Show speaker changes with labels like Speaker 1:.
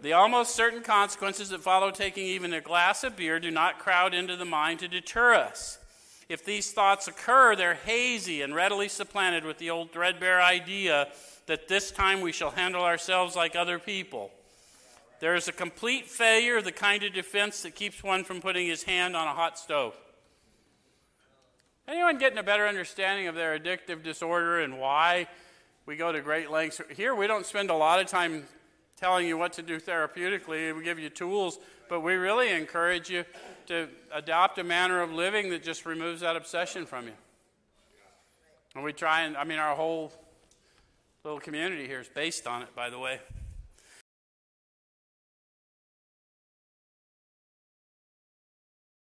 Speaker 1: The almost certain consequences that follow taking even a glass of beer do not crowd into the mind to deter us. If these thoughts occur, they're hazy and readily supplanted with the old threadbare idea that this time we shall handle ourselves like other people. There is a complete failure of the kind of defense that keeps one from putting his hand on a hot stove. Anyone getting a better understanding of their addictive disorder and why we go to great lengths? Here, we don't spend a lot of time telling you what to do therapeutically. We give you tools, but we really encourage you to adopt a manner of living that just removes that obsession from you. And we try and, I mean, our whole little community here is based on it, by the way.